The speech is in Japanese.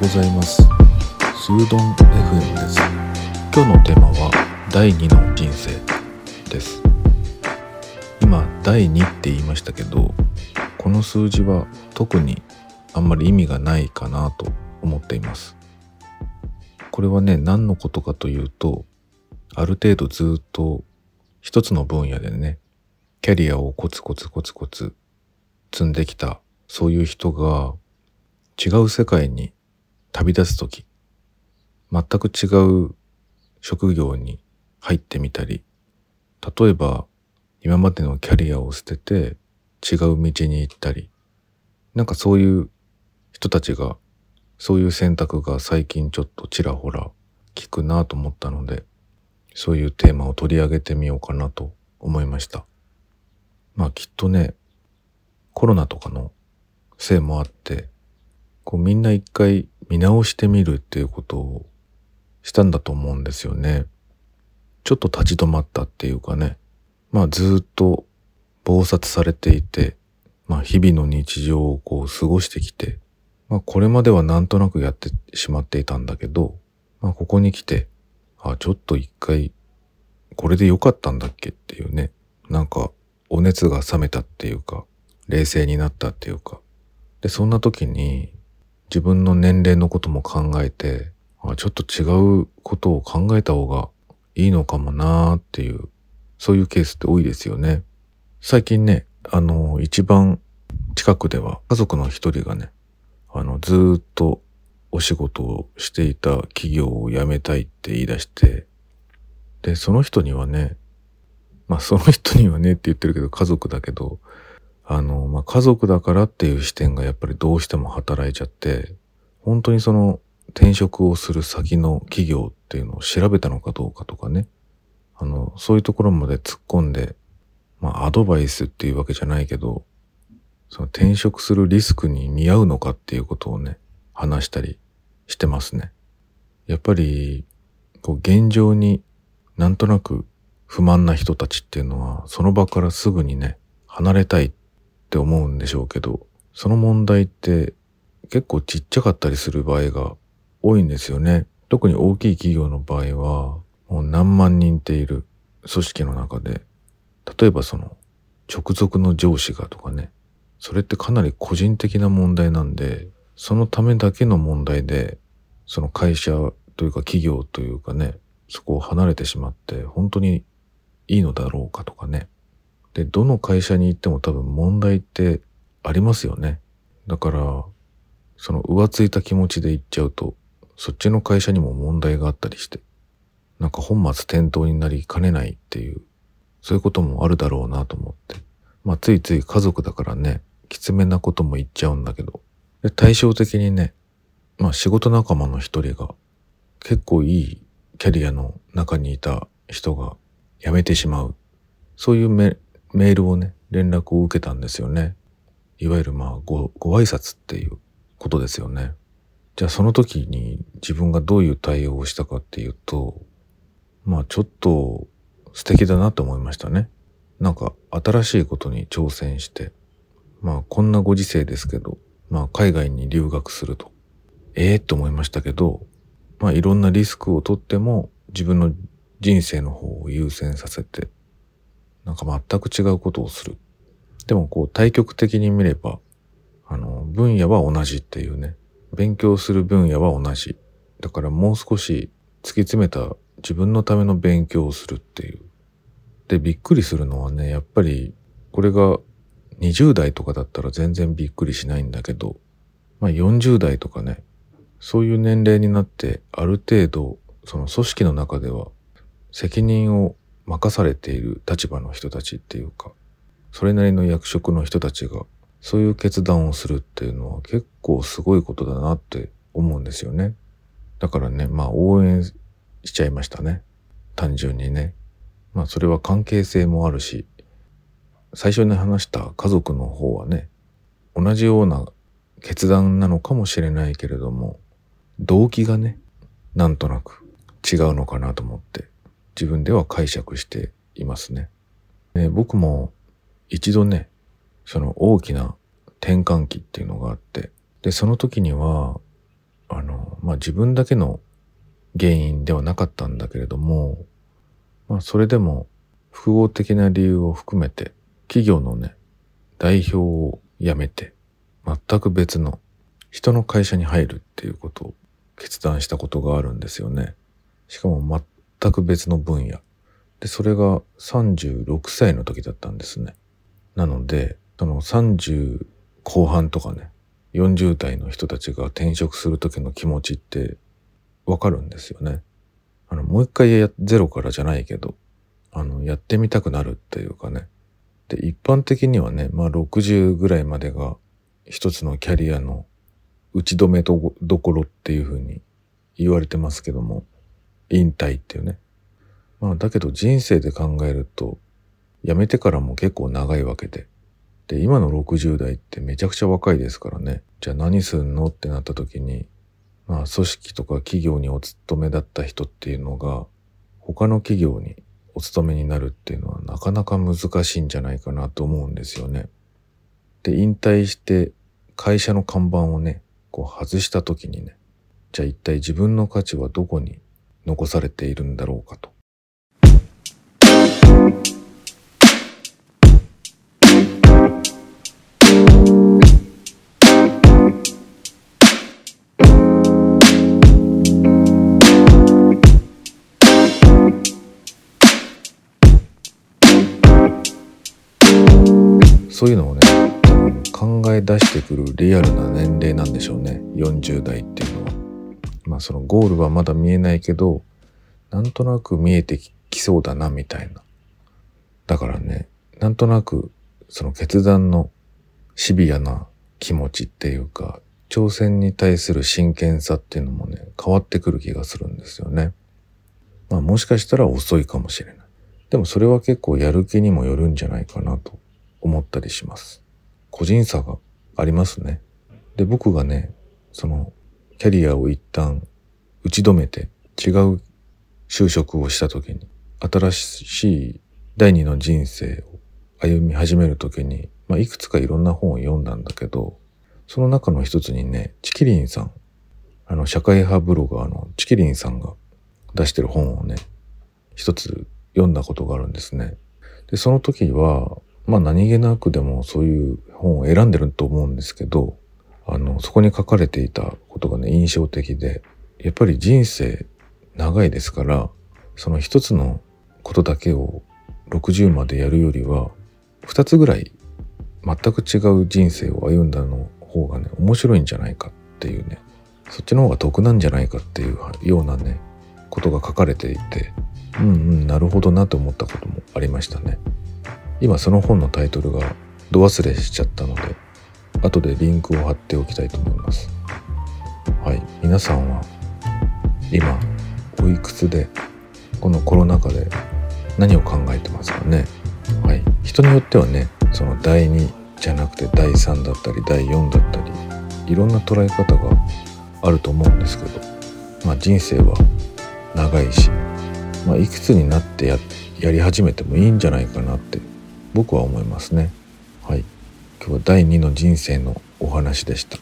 ございます。スードン FM です。今日のテーマは第2の人生です。今第2って言いましたけどこの数字は特にあんまり意味がないかなと思っています。これはね何のことかというとある程度ずっと一つの分野でねキャリアをコツコツコツコツ積んできたそういう人が違う世界に旅立つ時全く違う職業に入ってみたり例えば今までのキャリアを捨てて違う道に行ったりなんかそういう人たちがそういう選択が最近ちょっとちらほら聞くなと思ったのでそういうテーマを取り上げてみようかなと思いました。まあきっとねコロナとかのせいもあってこうみんな一回見直してみるっていうことをしたんだと思うんですよね。ちょっと立ち止まったっていうかね。まあずっと暴殺されていて、まあ日々の日常をこう過ごしてきて、まあこれまではなんとなくやってしまっていたんだけど、まあここに来て、あ、ちょっと一回これで良かったんだっけっていうね。なんかお熱が冷めたっていうか、冷静になったっていうか。で、そんな時に自分の年齢のことも考えて、あちょっと違うことを考えた方がいいのかもなーっていう、そういうケースって多いですよね。最近ね、あの、一番近くでは家族の一人がね、あの、ずっとお仕事をしていた企業を辞めたいって言い出して、で、その人にはね、まあその人にはねって言ってるけど家族だけど、あの、まあ、家族だからっていう視点がやっぱりどうしても働いちゃって、本当にその転職をする先の企業っていうのを調べたのかどうかとかね、あの、そういうところまで突っ込んで、まあ、アドバイスっていうわけじゃないけど、その転職するリスクに見合うのかっていうことをね、話したりしてますね。やっぱり、こう、現状になんとなく不満な人たちっていうのは、その場からすぐにね、離れたいって思うんでしょうけど、その問題って結構ちっちゃかったりする場合が多いんですよね。特に大きい企業の場合は、もう何万人っている組織の中で、例えばその直属の上司がとかね、それってかなり個人的な問題なんで、そのためだけの問題で、その会社というか企業というかね、そこを離れてしまって本当にいいのだろうかとかね。で、どの会社に行っても多分問題ってありますよね。だから、その浮ついた気持ちで行っちゃうと、そっちの会社にも問題があったりして、なんか本末転倒になりかねないっていう、そういうこともあるだろうなと思って。まあついつい家族だからね、きつめなことも言っちゃうんだけど、で対照的にね、まあ仕事仲間の一人が結構いいキャリアの中にいた人が辞めてしまう。そういうメメールをね、連絡を受けたんですよね。いわゆるまあご、ご挨拶っていうことですよね。じゃあその時に自分がどういう対応をしたかっていうと、まあちょっと素敵だなと思いましたね。なんか新しいことに挑戦して、まあこんなご時世ですけど、まあ海外に留学すると。ええー、と思いましたけど、まあいろんなリスクをとっても自分の人生の方を優先させて、なんか全く違うことをする。でもこう対極的に見れば、あの、分野は同じっていうね。勉強する分野は同じ。だからもう少し突き詰めた自分のための勉強をするっていう。で、びっくりするのはね、やっぱりこれが20代とかだったら全然びっくりしないんだけど、まあ40代とかね、そういう年齢になってある程度その組織の中では責任を任されている立場の人たちっていうか、それなりの役職の人たちが、そういう決断をするっていうのは結構すごいことだなって思うんですよね。だからね、まあ応援しちゃいましたね。単純にね。まあそれは関係性もあるし、最初に話した家族の方はね、同じような決断なのかもしれないけれども、動機がね、なんとなく違うのかなと思って、自分では解釈していますね。で僕も一度ね、その大きな転換期っていうのがあって、で、その時には、あの、まあ自分だけの原因ではなかったんだけれども、まあそれでも複合的な理由を含めて企業のね、代表を辞めて全く別の人の会社に入るっていうことを決断したことがあるんですよね。しかも全く別の分野。で、それが36歳の時だったんですね。なので、その30後半とかね、40代の人たちが転職する時の気持ちってわかるんですよね。あの、もう一回、ゼロからじゃないけど、あの、やってみたくなるっていうかね。で、一般的にはね、まあ60ぐらいまでが一つのキャリアの打ち止めどころっていうふうに言われてますけども、引退っていうね。まあだけど人生で考えると、辞めてからも結構長いわけで。で、今の60代ってめちゃくちゃ若いですからね。じゃあ何すんのってなった時に、まあ組織とか企業にお勤めだった人っていうのが、他の企業にお勤めになるっていうのはなかなか難しいんじゃないかなと思うんですよね。で、引退して会社の看板をね、こう外した時にね、じゃあ一体自分の価値はどこに残されているんだろうかと。そういうのをね、考え出してくるリアルな年齢なんでしょうね。40代っていうのは。まあそのゴールはまだ見えないけど、なんとなく見えてきそうだなみたいな。だからね、なんとなくその決断のシビアな気持ちっていうか、挑戦に対する真剣さっていうのもね、変わってくる気がするんですよね。まあもしかしたら遅いかもしれない。でもそれは結構やる気にもよるんじゃないかなと思ったりします。個人差がありますね。で、僕がね、そのキャリアを一旦打ち止めて違う就職をした時に新しい第二の人生を歩み始める時に、まあ、いくつかいろんな本を読んだんだけど、その中の一つにね、チキリンさん、あの、社会派ブロガーのチキリンさんが出してる本をね、一つ読んだことがあるんですね。で、その時は、まあ何気なくでもそういう本を選んでると思うんですけど、あの、そこに書かれていたことがね、印象的で、やっぱり人生長いですから、その一つのことだけを60までやるよりは、二つぐらい全く違う人生を歩んだの方がね、面白いんじゃないかっていうね、そっちの方が得なんじゃないかっていうようなね、ことが書かれていて、うんうん、なるほどなと思ったこともありましたね。今その本のタイトルがど忘れしちゃったので、後でリンクを貼っておきたいと思います。はい、皆さんは今おいくつでこのコロナ禍で何を考えてますかね？はい、人によってはね、その第2じゃなくて第3だったり第4だったり、いろんな捉え方があると思うんですけど、まあ人生は長いし、まあ、いくつになってややり始めてもいいんじゃないかなって僕は思いますね。はい。今日は第2の人生のお話でした。